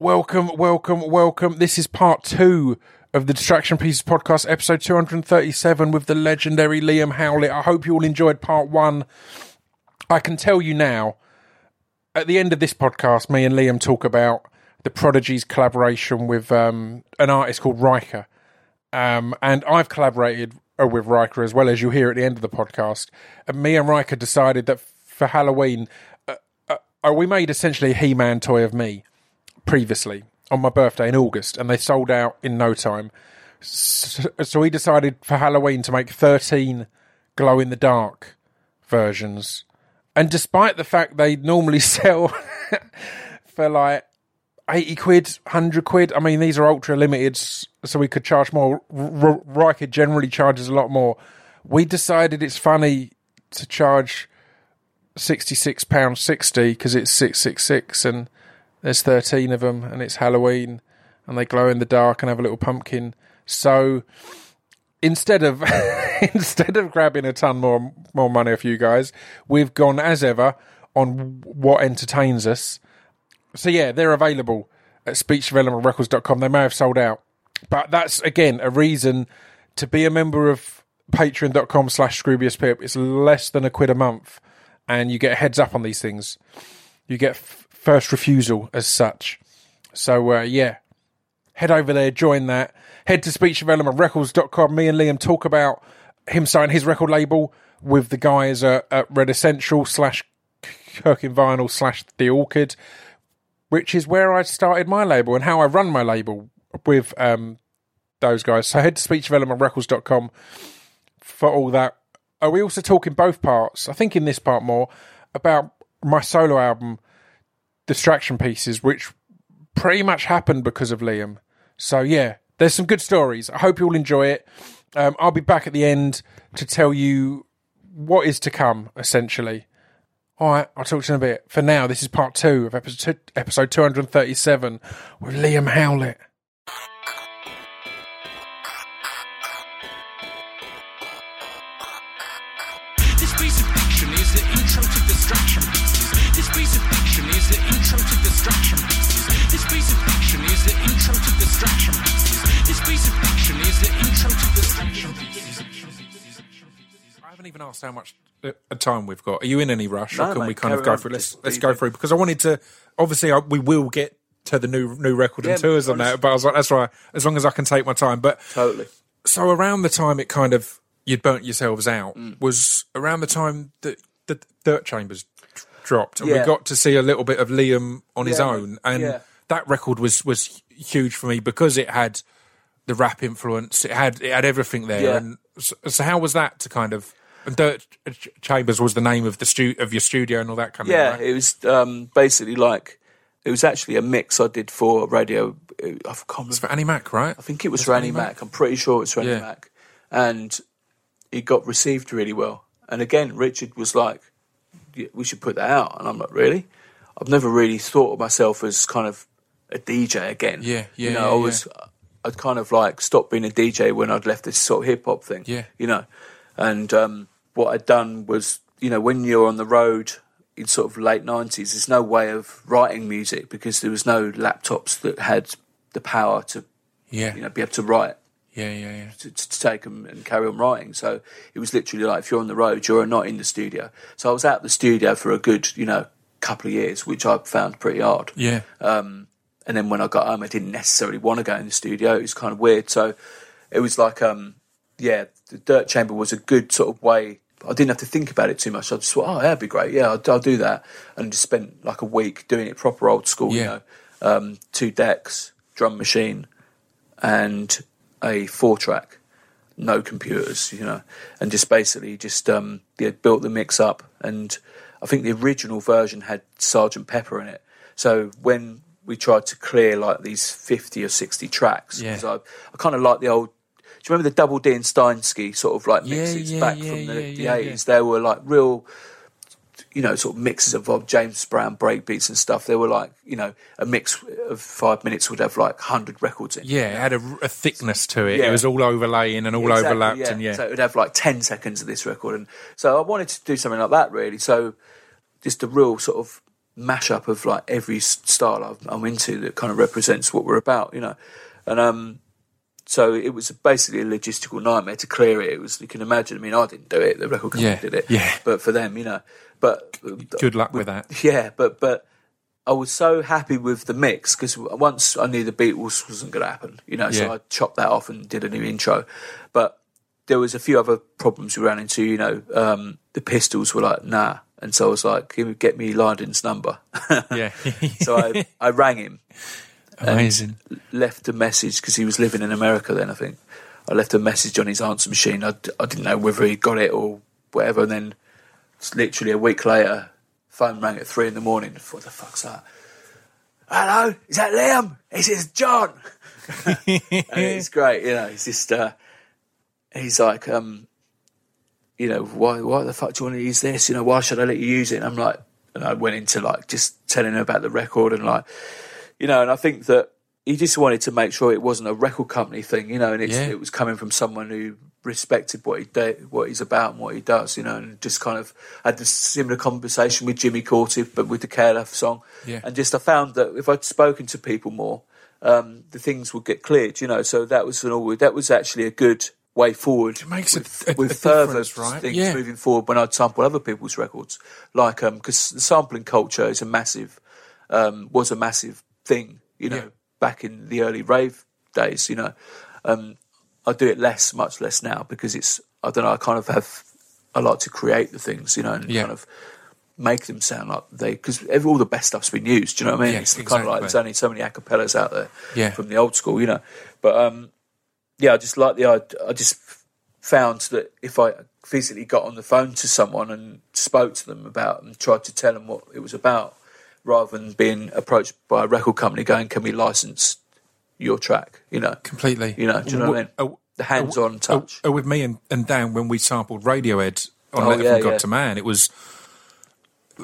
Welcome, welcome, welcome. This is part two of the Distraction Pieces podcast, episode 237 with the legendary Liam Howlett. I hope you all enjoyed part one. I can tell you now, at the end of this podcast, me and Liam talk about the Prodigy's collaboration with um, an artist called Ryca. Um, and I've collaborated uh, with Ryca as well, as you'll hear at the end of the podcast. And me and Ryca decided that for Halloween, uh, uh, we made essentially a He Man toy of me previously on my birthday in August, and they sold out in no time. So, we decided for Halloween to make 13 glow in the dark versions. And despite the fact they normally sell for like 80 quid, 100 quid, I mean, these are ultra limited, so we could charge more. R- Ryca generally charges a lot more. We decided it's funny to charge £66.60 because it's 666 and there's 13 of them, and it's Halloween, and they glow in the dark and have a little pumpkin. So instead of instead of grabbing a ton more more money off you guys, we've gone as ever on what entertains us. So yeah, they're available at speechdevelopmentrecords.com. They may have sold out, but that's again a reason to be a member of patreon.com slash scroobiuspip. It's less than a quid a month, and you get a heads up on these things. You get first refusal as such. So uh, yeah, head over there, join that. Head to speechdevelopmentrecords.com. Me and Liam talk about him signing his record label with the guys at, at Red Essential slash Cooking Vinyl slash The Orchard, which is where I started my label and how I run my label with um, those guys. So head to speechdevelopmentrecords.com for all that. We also talking both parts? I think in this part more about my solo album distraction pieces, which pretty much happened because of Liam. So yeah, there's some good stories. I hope you all enjoy it. Um, I'll be back at the end to tell you what is to come, essentially. All right, I'll talk to you in a bit. For now, this is part two of episode episode 237 with Liam Howlett. Distraction pieces. This piece of fiction is the intro to distraction pieces. This piece of fiction is the intro to distraction pieces. I haven't even asked how much uh, time we've got. Are you in any rush, No, or can mate, we kind of go on. through? Let's Just let's go through because I wanted to. Obviously, I, we will get to the new new record and tours and that, but I was like, that's right. As long as I can take my time, but Totally. so around the time it kind of you'd burnt yourselves out Mm. was around the time that the Dirt Chambers d- dropped, and we got to see a little bit of Liam on his own, and yeah. that record was was huge for me because it had the rap influence, it had it had everything there, Yeah. and so, so how was that to kind of and Dirt Chambers was the name of the stu- of your studio and all that kind Yeah, of thing. Yeah it was um, basically like it was actually a mix I did for radio. I can't remember. It's for Annie Mac, right? I think it was That's for Annie Annie Mac. I'm pretty sure it's for Annie Yeah. Mac, and it got received really well. And again, Richard was like, "Yeah, "We should put that out," and I'm like, "Really?" I've never really thought of myself as kind of a DJ again. Yeah, yeah, You know, yeah, I was, I'd kind of like stopped being a DJ when I'd left this sort of hip hop thing. Yeah. You know, and um, what I'd done was, you know, when you're on the road in sort of late nineties, there's no way of writing music because there was no laptops that had the power to, Yeah, you know, be able to write yeah, yeah, yeah. to, to take them and carry on writing. So it was literally like if you're on the road, you're not in the studio. So I was out the studio for a good, you know, couple of years, which I found pretty hard. Yeah, And then when I got home, I didn't necessarily want to go in the studio. It was kind of weird. So it was like, um, yeah, the Dirt Chamber was a good sort of way. I didn't have to think about it too much. I just thought, oh, that'd be great. Yeah, I'll, I'll do that. And just spent like a week doing it proper old school, you Yeah. know, um, two decks, drum machine, and a four track, no computers, you know, and just basically just um, yeah, built the mix up. And I think the original version had Sergeant Pepper in it. So when we tried to clear like these fifty or sixty tracks, Yeah. I, I kind of like the old. Do you remember the Double Dee and Steinski sort of like mixes yeah, back yeah, from the, yeah, the yeah, 80s? They were like real you know, sort of mixes of, James Brown breakbeats and stuff. They were like, you know, a mix of five minutes would have like hundred records in. yeah. It had a, a thickness to it. Yeah. It was all overlaying and all Exactly, overlapped, yeah. and yeah, So it would have like ten seconds of this record, and so I wanted to do something like that really. So just a real sort of mashup of like every style I'm, I'm into that kind of represents what we're about, you know. And um, so it was basically a logistical nightmare to clear it. It was you can imagine. I mean, I didn't do it; the record company Yeah, did it. yeah. But for them, you know, but Good luck with that. yeah, but but I was so happy with the mix because once I knew the Beatles wasn't going to happen, you know, so I chopped that off and did a new intro. But there was a few other problems we ran into. You know, um, the Pistols were like, nah, and so I was like, get me Lydon's number. Yeah. so I I rang him, Amazing. left a message because he was living in America then. I think I left a message on his answer machine. I, I didn't know whether he got it or whatever. And then literally a week later, phone rang at three in the morning. What the fuck's that? Hello, is that Liam? He says John. and it's great, you know. He's just uh, he's like, um, you know, why why the fuck do you want to use this? You know, why should I let you use it? And I'm like, and I went into like just telling him about the record and like, you know, and I think that he just wanted to make sure it wasn't a record company thing, you know, and it's, Yeah. it was coming from someone who respected what he did, what he's about and what he does, you know, and just kind of had this similar conversation with Jimmy Cauty, but with the KLF song, Yeah. and just I found that if I'd spoken to people more, um, the things would get cleared, you know. So that was an all that was actually a good way forward. It makes a- with, a- with a further right? things Yeah. moving forward when I'd sample other people's records, like um, because the sampling culture is a massive um, was a massive thing, you know, Yeah. back in the early rave days, you know. Um, I do it less, much less now because it's I don't know. I kind of have I like to create the things, you know, and Yeah. kind of make them sound like they because all the best stuff's been used. Do you know what I mean? Yes, it's kind of like there's only so many acapellas out there Yeah. from the old school, you know. But um, yeah, I just like the I, I just found that if I physically got on the phone to someone and spoke to them about and tried to tell them what it was about, rather than being approached by a record company going, "Can we license your track?" You know, Completely. You know, do you know what I mean? The hands-on touch. oh, with me and, and Dan when we sampled Radiohead on Oh, Letter yeah, from God yeah. to Man, it was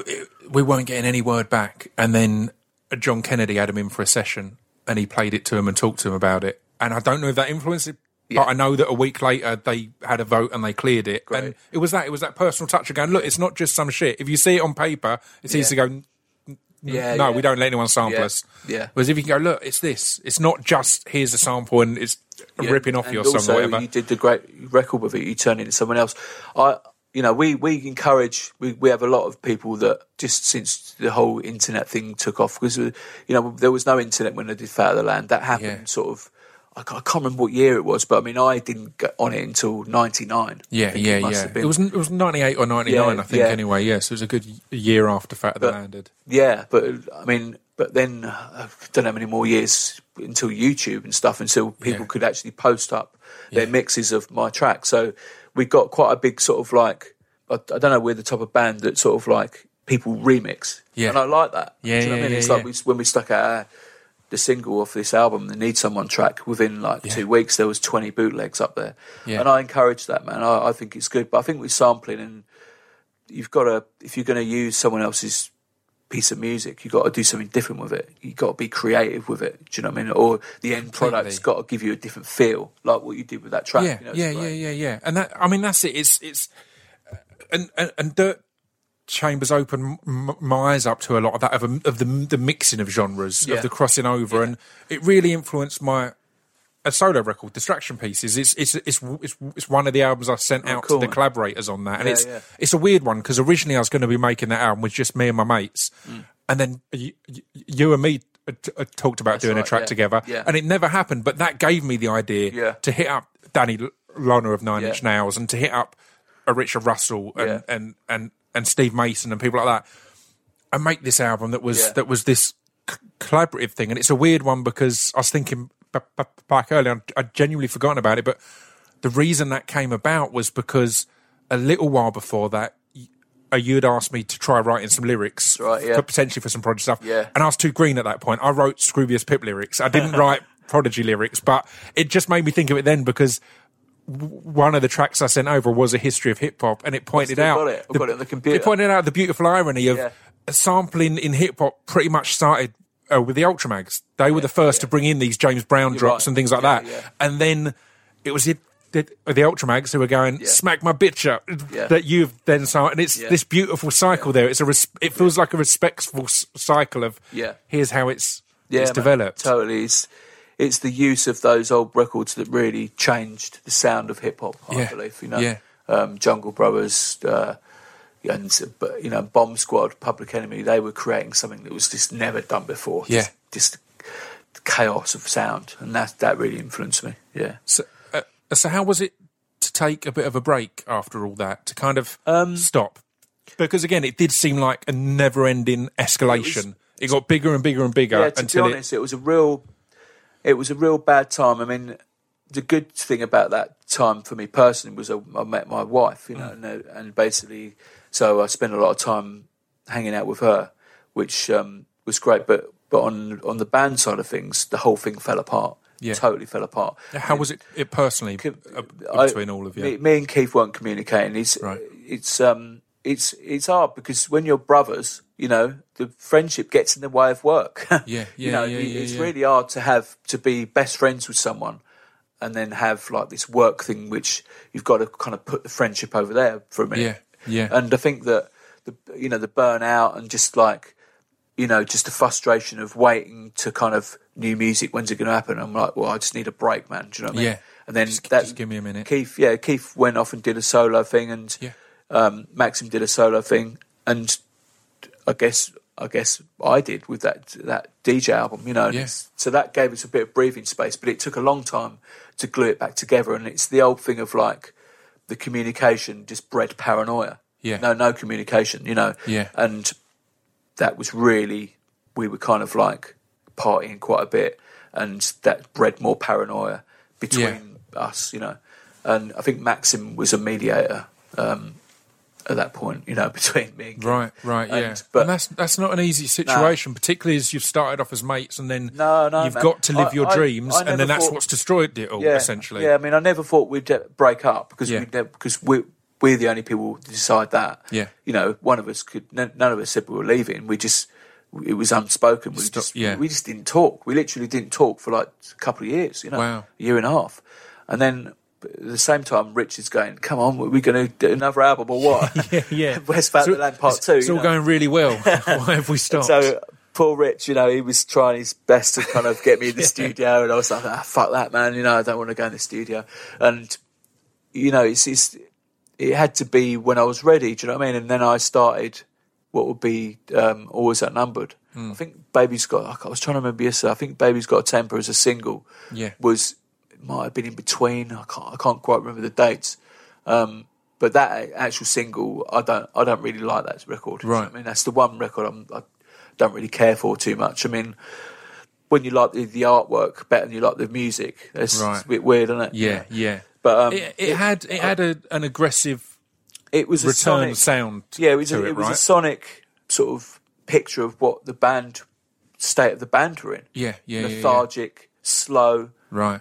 it- we weren't getting any word back, and then uh, John Kennedy had him in for a session, and he played it to him and talked to him about it. And I don't know if that influenced it, Yeah. but I know that a week later they had a vote and they cleared it. And it was that it was that personal touch of going, look, it's not just some shit. If you see it on paper, it's easy to go. "N- Yeah, no, yeah. we don't let anyone sample Yeah, us. yeah. Whereas if you can go, look, it's this. It's not just here's a sample and it's Yeah, ripping off and your song or whatever. You did the great record with it. You turn it into someone else. I, you know, we we encourage. We we have a lot of people that just since the whole internet thing took off because uh, you know there was no internet when I did Fat of the Land. That happened sort of. I can't, remember what year it was, but I mean, I didn't get on it until '99. Yeah, yeah, yeah. It was it was ninety eight or ninety nine, Yeah, I think. yeah. Anyway, yes, it was a good year after Fat of But- Landed. Yeah, but I mean, but then uh, I don't know how many more years until YouTube and stuff, until people Yeah. could actually post up their Yeah. mixes of my track. So we got quite a big sort of like, I, I don't know, we're the type of band that sort of like people remix. Yeah. And I like that. Yeah, Do you know what yeah, I mean? yeah, It's like we, when we stuck out our, the single off this album, the Need Someone track, within like Yeah. two weeks, there was 20 bootlegs up there. Yeah. And I encourage that, man. I, I think it's good. But I think with sampling and you've got to if you're going to use someone else's piece of music, you've got to do something different with it. You've got to be creative with it. Do you know what I mean? Or the end product's got to give you a different feel, like what you did with that track. Yeah, you know, yeah, yeah, yeah, yeah. And that, I mean, that's it. It's it's and and, and Dirt Chambers opened m- my eyes up to a lot of that of, of the the mixing of genres, Yeah. of the crossing over, and it really influenced my. A solo record, Distraction Pieces. It's it's it's it's, it's one of the albums I sent out Oh, cool, to the collaborators on that, and Yeah, it's yeah. it's a weird one because originally I was going to be making that album with just me and my mates, Mm. and then you, you and me uh, uh, talked about That's doing a track yeah, together, yeah. and it never happened. But that gave me the idea Yeah. to hit up Danny L- Lohner of Nine Yeah. Inch Nails and to hit up a Richard Russell and, Yeah. and, and, and Steve Mason and people like that and make this album that was Yeah. that was this c- collaborative thing. And it's a weird one because I was thinking b- b- back earlier, I'd genuinely forgotten about it, but the reason that came about was because a little while before that, uh, you had asked me to try writing some lyrics, right, yeah. for- potentially for some Prodigy stuff. Yeah. And I was too green at that point. I wrote Scroobius Pip lyrics. I didn't write Prodigy lyrics, but it just made me think of it then because one of the tracks I sent over was a history of hip hop, and it pointed out got it. I've got it on the computer. It pointed out the beautiful irony of Yeah. sampling in hip hop pretty much started uh, with the Ultramags. They were the first to bring in these James Brown drops right. and things like Yeah, that, yeah. and then it was it the, the Ultramags who were going Yeah. smack my bitch up Yeah. that you've then so and it's Yeah. this beautiful cycle there. It's a res- it feels like a respectful s- cycle of Yeah. here's how it's yeah, it's man, developed. Totally, it's it's the use of those old records that really changed the sound of hip hop. I Yeah. believe you know, Yeah. um, Jungle Brothers. Uh, and you know, Bomb Squad, Public Enemy, they were creating something that was just never done before. Yeah. just, just chaos of sound, and that that really influenced me. Yeah, So, uh, so how was it to take a bit of a break after all that to kind of Um, stop? Because again, it did seem like a never-ending escalation. It, got bigger and bigger and bigger yeah. To until be honest, it, was a real, it was a real bad time. I mean, the good thing about that time for me personally was I, I met my wife, you know, Mm. and, uh, and basically, so I spent a lot of time hanging out with her, which um, was great. But but on on the band side of things, the whole thing fell apart. Yeah. Totally fell apart. how was it, it personally uh, I- between all of you? Me, me and Keith weren't communicating. It's Right. it's um it's it's hard because when you're brothers, you know, the friendship gets in the way of work. Yeah, you know, yeah, yeah, it's yeah. really hard to have to be best friends with someone and then have like this work thing which you've got to kind of put the friendship over there for a minute. Yeah, yeah. And I think that the you know the burnout and just like you know just the frustration of waiting to kind of new music. When's it going to happen? I'm like, well, I just need a break, man. Do you know what I mean? Yeah. And then Just- that just give me a minute. Keith, yeah, Keith went off and did a solo thing, and Yeah. um, Maxim did a solo thing, and I guess I guess I did with that that DJ album, you know. Yeah. So that gave us a bit of breathing space, but it took a long time to glue it back together. And it's the old thing of like the communication just bred paranoia. Yeah. No, no communication, you know. Yeah. And that was really we were kind of like partying quite a bit, and that bred more paranoia between us, you know. And I think Maxim was a mediator um, at that point, you know, between me and. Right, right, yeah. But- and that's that's not an easy situation, particularly as you've started off as mates, and then No, no, you've man. got to live I- your I- dreams, I and then that's thought- what's destroyed it all, yeah, essentially. Yeah, I mean, I never thought we'd break up because Yeah. we because we. We're the only people who decide that. Yeah. you know, one of us could. n- None of us said we were leaving. We just it was unspoken. We Stop- just yeah. we just didn't talk. We literally didn't talk for like a couple of years. You know, Wow. a year and a half, and then. At the same time, Rich is going. Come on, we're going to do another album or what? yeah, yeah. West Part it's, Two. It's all know? going really well. Why have we stopped? So poor Rich, you know, he was trying his best to kind of get me in the studio, and I was like, ah, "Fuck that, man!" You know, I don't want to go in the studio. And you know, it's, it's it had to be when I was ready. Do you know what I mean? And then I started what would be um, always outnumbered. Hmm. I think Baby's got. I was trying to remember yesterday. I think Baby's got a temper as a single. Yeah. was it might have been in between. I can't. I can't quite remember the dates. Um, but that actual single, I don't. I don't really like that record. Do you know what Right. I mean, that's the one record I'm, I don't really care for too much. I mean, when you like the, the artwork better than you like the music, it's, Right. it's a bit weird, isn't it? yeah, yeah. But um, It, it had it had a, an aggressive it was a return sonic, sound. Yeah, it was. a, it, it was right? a sonic sort of picture of what the band state of the band were in. Yeah, yeah, yeah, yeah. lethargic, slow, right.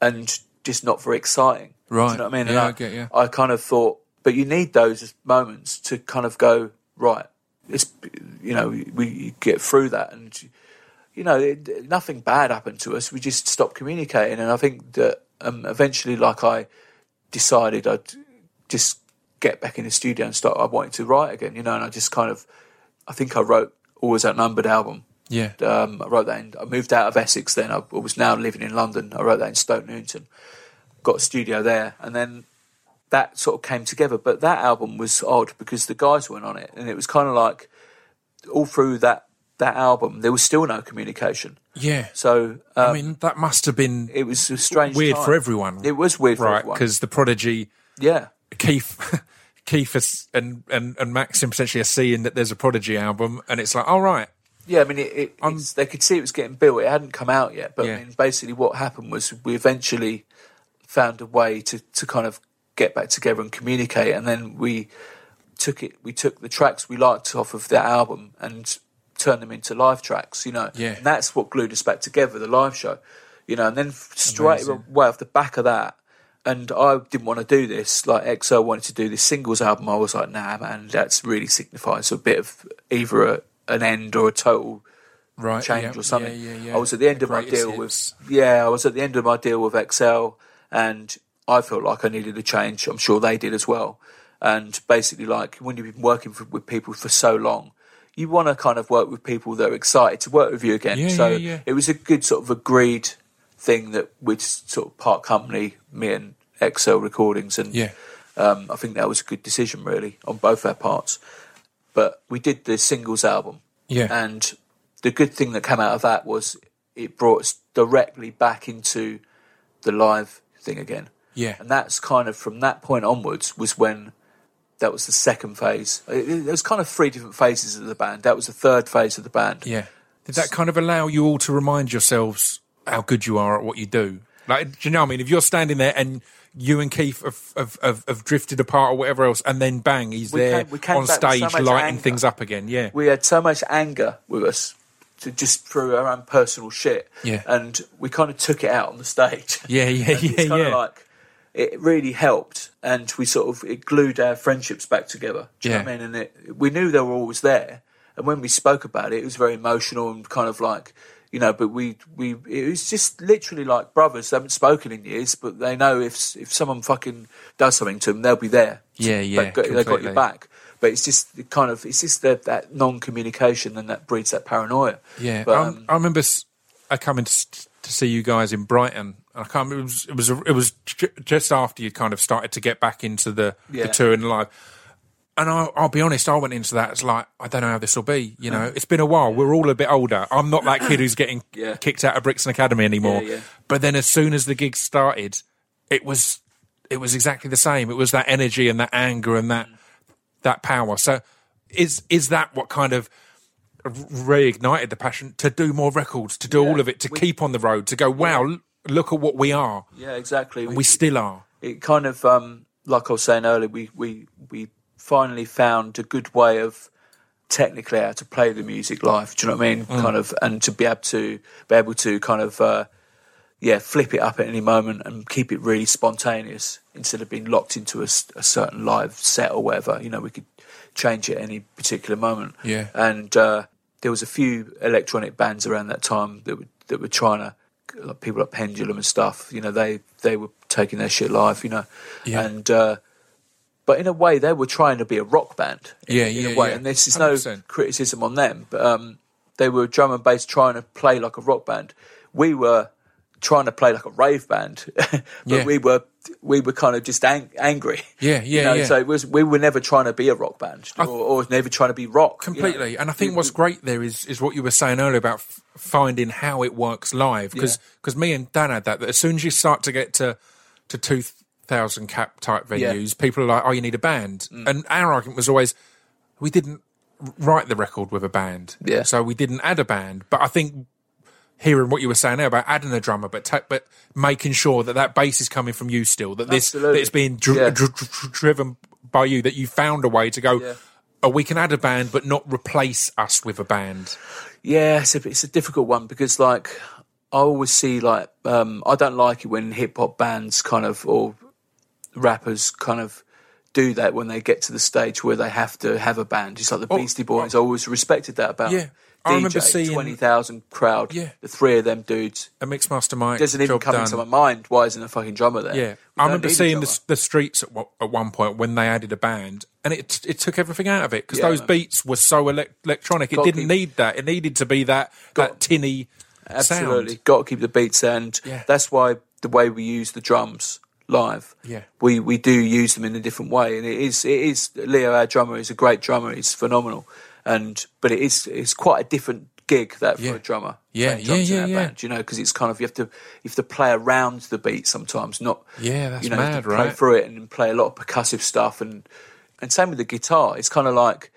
And just not very exciting. Do Right. you know what I mean? Yeah, I, I get you. I kind of thought, but you need those moments to kind of go right. It's you know we, we get through that, and you know it, nothing bad happened to us. We just stopped communicating, and I think that um, eventually, like I decided, I'd just get back in the studio and start. I wanted to write again, you know, and I just kind of, I think I wrote Always Outnumbered album. Yeah, Um, I wrote that in, I moved out of Essex then. I was now living in London. I wrote that in Stoke Newington. Got a studio there. And then that sort of came together. But that album was odd because the guys weren't on it. And it was kind of like all through that, that album, there was still no communication. yeah. So um, I mean, that must have been it was a strange weird time. for everyone, It was weird for right? everyone. Because the prodigy Yeah. Keith. Keith and, and and Maxim potentially are seeing that there's a Prodigy album, and it's like, all right, Yeah, I mean, it, it, um, it's, they could see it was getting built. It hadn't come out yet, but Yeah. I mean, basically, what happened was we eventually found a way to, to kind of get back together and communicate, and then we took it. We took the tracks we liked off of that album and turned them into live tracks. You know, Yeah. and that's what glued us back together, the live show. You know, and then straight Amazing. away off the back of that. And I didn't want to do this. Like XL wanted to do this singles album. I was like, nah, man, that's really signifies a bit of either a, an end or a total right, change yeah, or something. Yeah, yeah. I was at the end of my deal hits. with yeah, I was at the end of my deal with XL, and I felt like I needed a change. I'm sure they did as well. And basically, like when you've been working for, with people for so long, you want to kind of work with people that are excited to work with you again. So it was a good sort of agreed thing that we'd sort of part company, me and XL Recordings, and Yeah. um, I think that was a good decision really on both our parts. But we did the singles album, Yeah. and the good thing that came out of that was it brought us directly back into the live thing again. Yeah. And that's kind of from that point onwards was when that was the second phase. There was kind of three different phases of the band. That was the third phase of the band. Yeah. Did that kind of allow you all to remind yourselves how good you are at what you do? Like, do you know what I mean? If you're standing there and you and Keith have, have, have, have drifted apart or whatever else, and then bang, he's We there came- came on with so stage lighting anger. things up again. Yeah. we had so much anger with us to just through our own personal shit. Yeah. And we kind of took it out on the stage. Yeah, yeah, yeah, it's kind yeah. of like it really helped and we sort of it glued our friendships back together. Do you know what I mean? And it, we knew they were always there. And when we spoke about it, it was very emotional and kind of like you know, but we we it was just literally like brothers. They haven't spoken in years, but they know if if someone fucking does something to them, they'll be there. Yeah, yeah, They've got, they've got your back. But it's just the kind of it's just that, that non-communication and that breeds that paranoia. Yeah, but, um, I remember I uh, coming to, to see you guys in Brighton. I can't. remember, It was it was, it was ju- just after you kind of started to get back into the, Yeah. the touring live. And I, I'll be honest, I went into that. It's like I don't know how this will be. You know, it's been a while. We're all a bit older. I'm not that kid who's getting Yeah. kicked out of Brixton Academy anymore. Yeah, yeah. But then, as soon as the gig started, it was it was exactly the same. It was that energy and that anger and that that power. So, is is that what kind of reignited the passion to do more records, to do all of it, to we- keep on the road, to go, wow, look at what we are, yeah, exactly. and we still are. it kind of um, like I was saying earlier, we we we finally found a good way of technically how to play the music live. Do you know what I mean? Kind of, and to be able to be able to kind of uh, yeah, flip it up at any moment and keep it really spontaneous instead of being locked into a certain live set or whatever. You know, we could change it at any particular moment. Yeah. and uh, there was a few electronic bands around that time that were that were trying to like people like Pendulum and stuff. You know, they they were taking their shit live. You know, Yeah. and. Uh, but in a way, they were trying to be a rock band. In, Yeah, in yeah, a way, yeah. and this is no 100%. criticism on them, but um, they were drum and bass trying to play like a rock band. We were trying to play like a rave band, but Yeah. we were we were kind of just ang- angry. Yeah, You yeah, know, yeah. So it was we were never trying to be a rock band, or, or never trying to be rock. you know. Completely, and I think We- what's great there is is what you were saying earlier about f- finding how it works live. Because Yeah. me and Dan had that. That as soon as you start to get to to two thousand cap type Yeah. Mm. venues, people are like, "Oh, you need a band." And our argument was always, we didn't write the record with a band, Yeah. So we didn't add a band. But I think hearing what you were saying there about adding a drummer, but ta- but making sure that that bass is coming from you still, that this Absolutely. that it's being dr- Yeah. dr- dr- driven by you, that you found a way to go. Yeah. Oh, we can add a band, but not replace us with a band. Yeah, it's a, it's a difficult one because like I always see like um, I don't like it when hip hop bands kind of or rappers kind of do that when they get to the stage where they have to have a band. Just like the Oh, Beastie Boys, oh. I always respected that about. Yeah, I DJ, remember seeing- twenty thousand crowd. Yeah. the three of them dudes. A Mixmaster Mike Doesn't even come done. into my mind. Why isn't a fucking drummer there? Yeah, We I remember seeing the, the streets at, one- at one point when they added a band, and it it took everything out of it because Yeah, those beats were so elec electronic. It didn't keep- need that. It needed to be that that tinny Absolutely, sound. got to keep the beats and Yeah. that's why the way we use the drums live, Yeah. we we do use them in a different way, and it is it is Leo, our drummer, is a great drummer. He's phenomenal, and but it is it's quite a different gig that for Yeah. a drummer. Yeah, yeah, yeah, yeah. Band, you know, because it's kind of you have to you have to play around the beat sometimes, not Yeah, that's you know mad, to play right? through it and play a lot of percussive stuff, and and same with the guitar. It's kind of like.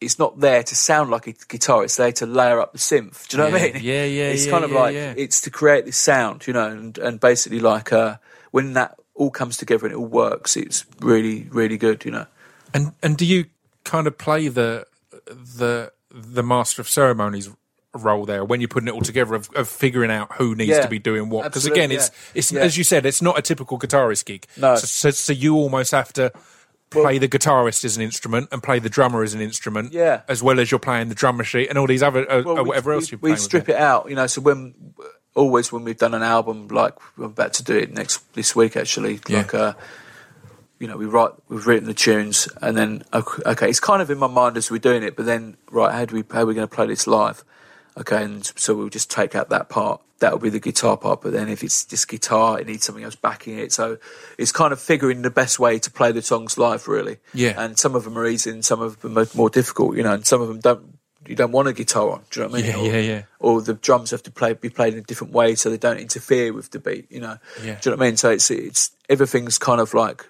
It's not there to sound like a guitar. It's there to layer up the synth. Do you know what I mean? yeah, yeah, It's yeah, kind of yeah, like yeah. it's to create this sound, you know, and, and basically like uh, when that all comes together and it all works, it's really, really good, you know. And and do you kind of play the the the master of ceremonies role there when you're putting it all together of, of figuring out who needs Yeah, to be doing what? Because again, it's yeah. it's Yeah. as you said, it's not a typical guitarist gig. No. So, so, so you almost have to play the guitarist as an instrument and play the drummer as an instrument. Yeah. As well as you're playing the drum machine and all these other uh, Well, uh, whatever we, else you're we strip it out, you know. So when always when we've done an album, like we're about to do it next this week actually, Yeah. like uh, you know, we write, we've written the tunes, and then ok- okay, it's kind of in my mind as we're doing it, but then right, how do we how are we going to play this live? Okay, and so we'll just take out that part. That'll be the guitar part, but then if it's just guitar, it needs something else backing it. So it's kind of figuring the best way to play the songs live, really. Yeah. And some of them are easy, and some of them are more difficult. You know, and some of them don't. You don't want a guitar on. Do you know what I mean? Yeah, or, yeah, yeah. Or the drums have to play be played in a different way so they don't interfere with the beat. You know. Yeah. Do you know what I mean? So it's it's everything's kind of like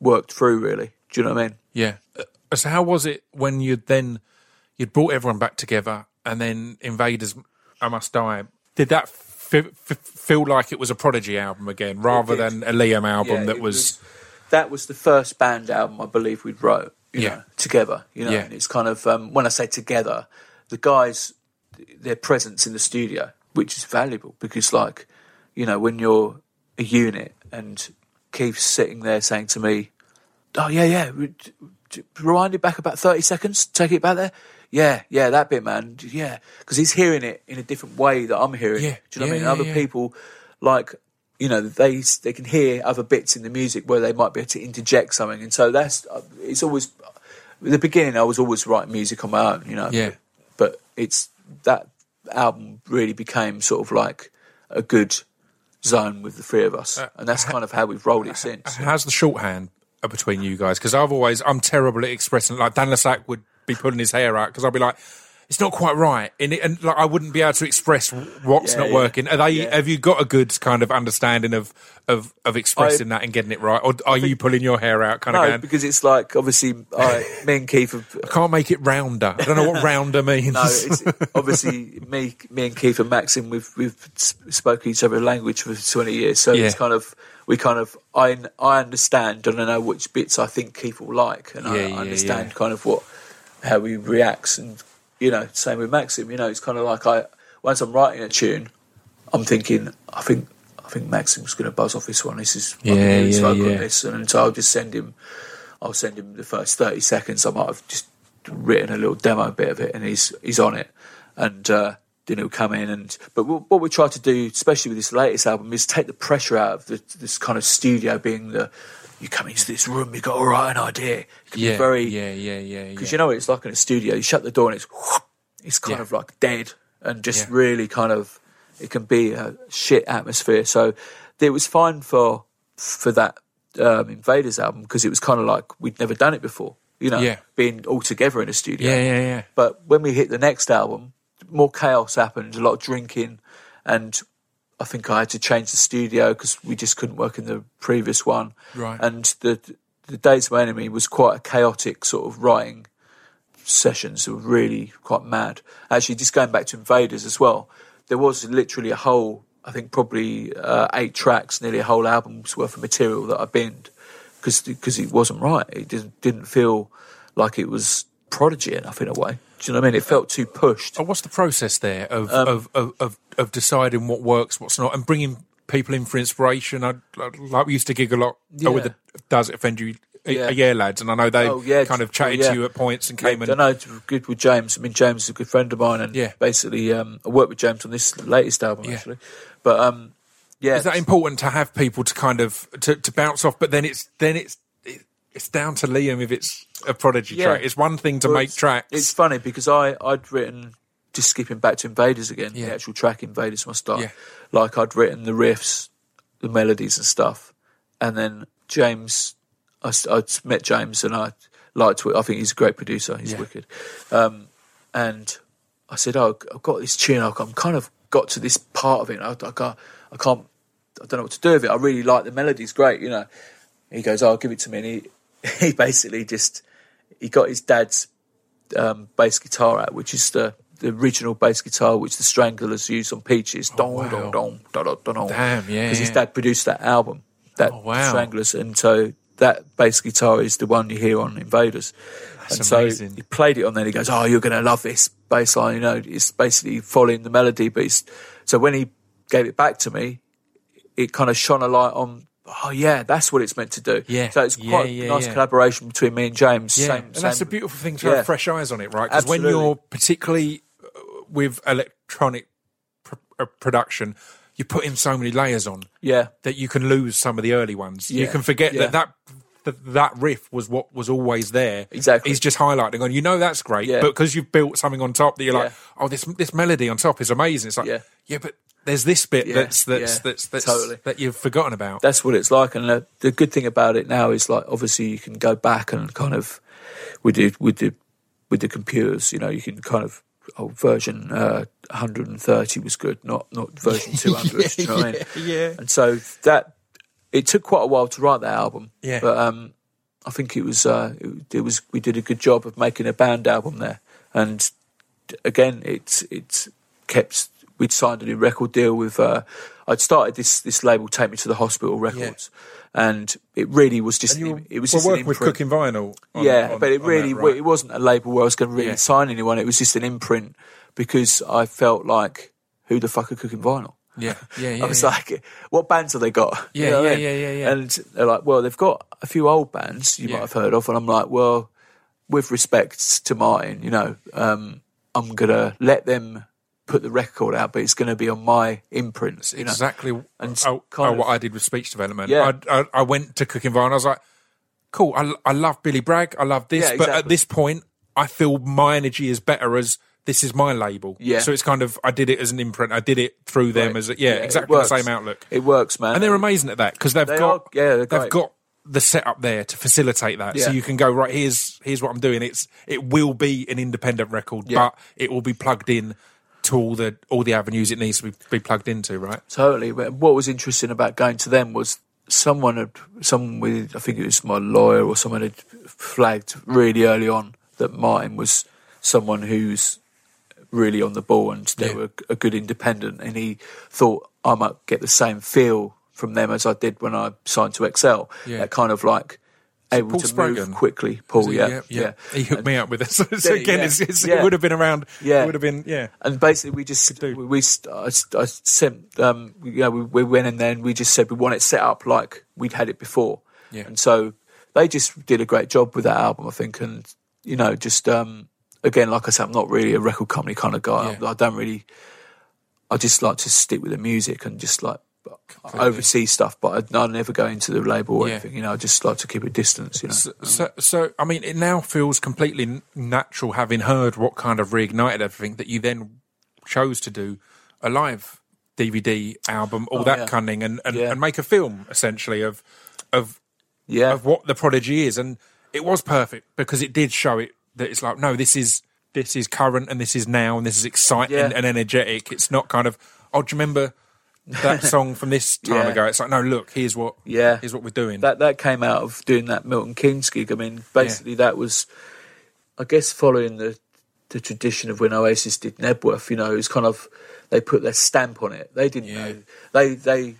worked through, really. Do you know what I mean? Yeah. Uh, So how was it when you then you'd brought everyone back together and then Invaders I Must Die? Did that f- f- feel like it was a Prodigy album again rather than a Liam album Yeah, that it was, that was the first band album I believe we'd wrote. You Yeah. know, together. You know, Yeah. and it's kind of um, when I say together, the guys, their presence in the studio, which is valuable because, like, you know, when you're a unit and Keith's sitting there saying to me, "Oh yeah, yeah, rewind it back about thirty seconds, take it back there." Yeah, yeah, that bit, man. Yeah, because he's hearing it in a different way that I'm hearing. Yeah, it. Do you know yeah, what I mean? Other people, like, you know, they they can hear other bits in the music where they might be able to interject something, and so that's uh, it's always. The beginning, I was always writing music on my own, you know. Yeah. But it's that album really became sort of like a good zone with the three of us, and that's kind of how we've rolled it since. how's the shorthand uh, between you guys? Because I've always I'm terrible at expressing. Like Dan le Sac would be pulling his hair out because I'd be like, it's not quite right, and, it, and like I wouldn't be able to express what's Yeah, not yeah. working. Are they? Yeah. Have you got a good kind of understanding of of of expressing that and getting it right, or are you pulling your hair out, kind of No, going? because it's like obviously, I, me and Keith have I can't make it rounder. I don't know what rounder means. No, it's obviously me, me and Keith and Maxim. We've we've s- spoke each other language for twenty years, so it's kind of we kind of I I understand and I know which bits I think Keith will like, and Yeah, I, I understand yeah. kind of what how he reacts, and you know, same with Maxim. You know, it's kind of like I once I'm writing a tune, I'm thinking I think I think Maxim's going to buzz off this one. This is Yeah, his yeah, vocal yeah. this, and so I'll just send him. I'll send him the first thirty seconds. I might have just written a little demo bit of it, and he's he's on it, and uh, then he'll come in and. But what, what we try to do, especially with this latest album, is take the pressure out of the, this kind of studio being the. You come into this room, you got to write an idea. It can yeah, be very yeah, yeah, yeah, because yeah. you know what it's like in a studio. You shut the door and it's it's kind Yeah. of like dead and just Yeah. really kind of it can be a shit atmosphere. So it was fine for for that um, Invaders album because it was kind of like we'd never done it before. You know, being all together in a studio. yeah, yeah, yeah. But when we hit the next album, more chaos happened, a lot of drinking, and I think I had to change the studio because we just couldn't work in the previous one. Right. And the the Day Is My Enemy was quite a chaotic sort of writing sessions. They were really quite mad. Actually, just going back to Invaders as well, there was literally a whole, I think probably uh, eight tracks, nearly a whole album's worth of material that I binned because because it wasn't right. It didn't didn't feel like it was prodigy enough in a way. Do you know what I mean? It felt too pushed. Oh, what's the process there of, Um, of, of, of, of deciding what works, what's not, and bringing people in for inspiration? I, I- like we used to gig a lot Yeah. with the Does It Offend You? Yeah. Yeah. yeah, lads, and I know they Oh, yeah, kind of chatted yeah. to you at points and came I and know it's good with James. I mean, James is a good friend of mine, and Yeah. basically, um, I worked with James on this latest album Yeah. actually. But um, yeah, is that important to have people to kind of to, to bounce off? But then it's then it's it, it's down to Liam if it's a prodigy Yeah. track. It's one thing to Well, make it's- tracks. It's funny because I I'd written just skipping back to Invaders again, Yeah. the actual track Invaders Must Die. Yeah. Like I'd written the riffs, the melodies and stuff, and then James, I, I'd met James and I liked it. I think he's a great producer. He's wicked. Um, and I said, "Oh, I've got this tune. I'm kind of got to this part of it. I, I can't, I can't, I don't know what to do with it. I really like the melody's great, you know." He goes, "Oh, give it to me." And he, he basically just he got his dad's um, bass guitar out, which is the the original bass guitar which the Stranglers used on Peaches. Oh, wow. dong, dong, dong, dong, dong. Damn, yeah, Because his dad produced that album, that Oh, wow. Stranglers, and so that bass guitar is the one you hear on Invaders. and so amazing. he played it on there. and He goes, "Oh, you're going to love this bass line." You know, it's basically following the melody, but it's, so when he gave it back to me, it kind of shone a light on. Oh yeah, that's what it's meant to do. Yeah. So it's quite yeah, a nice yeah. collaboration between me and James. Yeah, Same, and that's same- a beautiful thing to yeah. have fresh eyes on it, right? Because when you're particularly uh, with electronic pr- production, you put in so many layers on Yeah, that you can lose some of the early ones. You can forget yeah. that that. That, that riff was what was always there. Exactly. He's just highlighting on. You know that's great, Yeah. but because you've built something on top that you're like, oh, this this melody on top is amazing. It's like, Yeah. yeah, but there's this bit Yeah, that's that's yeah, that's that's totally. that you've forgotten about. that's what it's like. And the, the good thing about it now is like obviously you can go back and kind of with the with the with the computers, you know, you can kind of oh version uh, 130 was good, not not version 200. do you know what I mean? yeah. And so that it took quite a while to write that album. Yeah. But um, I think it was uh, it, it was we did a good job of making a band album there. And again, it's it's kept. We'd signed a new record deal with. Uh, I'd started this this label, Take Me to the Hospital Records, and it really was just. You it was were just working with cooking vinyl. on- yeah, on- but it really that, right? it wasn't a label where I was going to really Yeah. sign anyone. It was just an imprint because I felt like who the fuck are cooking vinyl? yeah, yeah, yeah. I was yeah. like, what bands have they got? You Yeah, know what I yeah, mean? yeah, yeah, yeah. And they're like, well, they've got a few old bands you Yeah. might have heard of. And I'm like, well, with respect to Martin, you know, um, I'm going to let them put the record out, but it's going to be on my imprints. You know? exactly And oh, oh kind oh, of- what I did with speech development. Yeah. I, I, I went to Cooking Vinyl. I was like, cool. I, I love Billy Bragg. I love this, Yeah, but at this point, I feel my energy is better as this is my label. Yeah. So it's kind of I did it as an imprint. I did it through them Right. as a, yeah, it exactly the same outlook. It works, man. And they're amazing at that because they've They got are- yeah, they've great. got the setup there to facilitate that. So you can go right. Here's here's what I'm doing. It's it will be an independent record, Yeah. but it will be plugged in to all the all the avenues it needs to be, be plugged into. Right. Totally. But what was interesting about going to them was someone had, someone with, I think it was my lawyer or someone had flagged really early on that Martin was someone who's really on the ball and they Yeah. were a good independent. And he thought I might get the same feel from them as I did when I signed to XL. Yeah. That kind of like able Paul to Spraggan? move quickly. Paul, yeah, yeah, yeah. He hooked And- me up with it. So, Did again, Yeah. it's, it's, Yeah. it would have been around. Yeah. It would have been, yeah. And basically, we just we, we I, I sent um you know we, we went in there and we just said we want it set up like we'd had it before. Yeah. And so they just did a great job with that album, I think. And you know, just um again, like I said, I'm not really a record company kind of guy. Yeah. I, I don't really. I just like to stick with the music and just like oversee stuff, but I, I never go into the label or Yeah. anything. You know, I just like to keep a distance. You know. So, so, so, I mean, it now feels completely natural, having heard what kind of reignited everything, that you then chose to do a live DVD album, all Oh, that yeah. cunning, and, and, Yeah. and make a film essentially of of yeah. of what the prodigy is, and it was perfect because it did show it that it's like, no, this is this is current, and this is now, and this is exciting Yeah. and energetic. It's not kind of, oh, do you remember that song from this time Yeah. ago? It's like, no, look, here's what, Yeah. here's what we're doing. that that came out of doing that Milton Keynes gig. I mean, basically that was, I guess, following the the tradition of when Oasis did Knebworth. You know, it was kind of they put their stamp on it. They didn't Yeah. know. They they.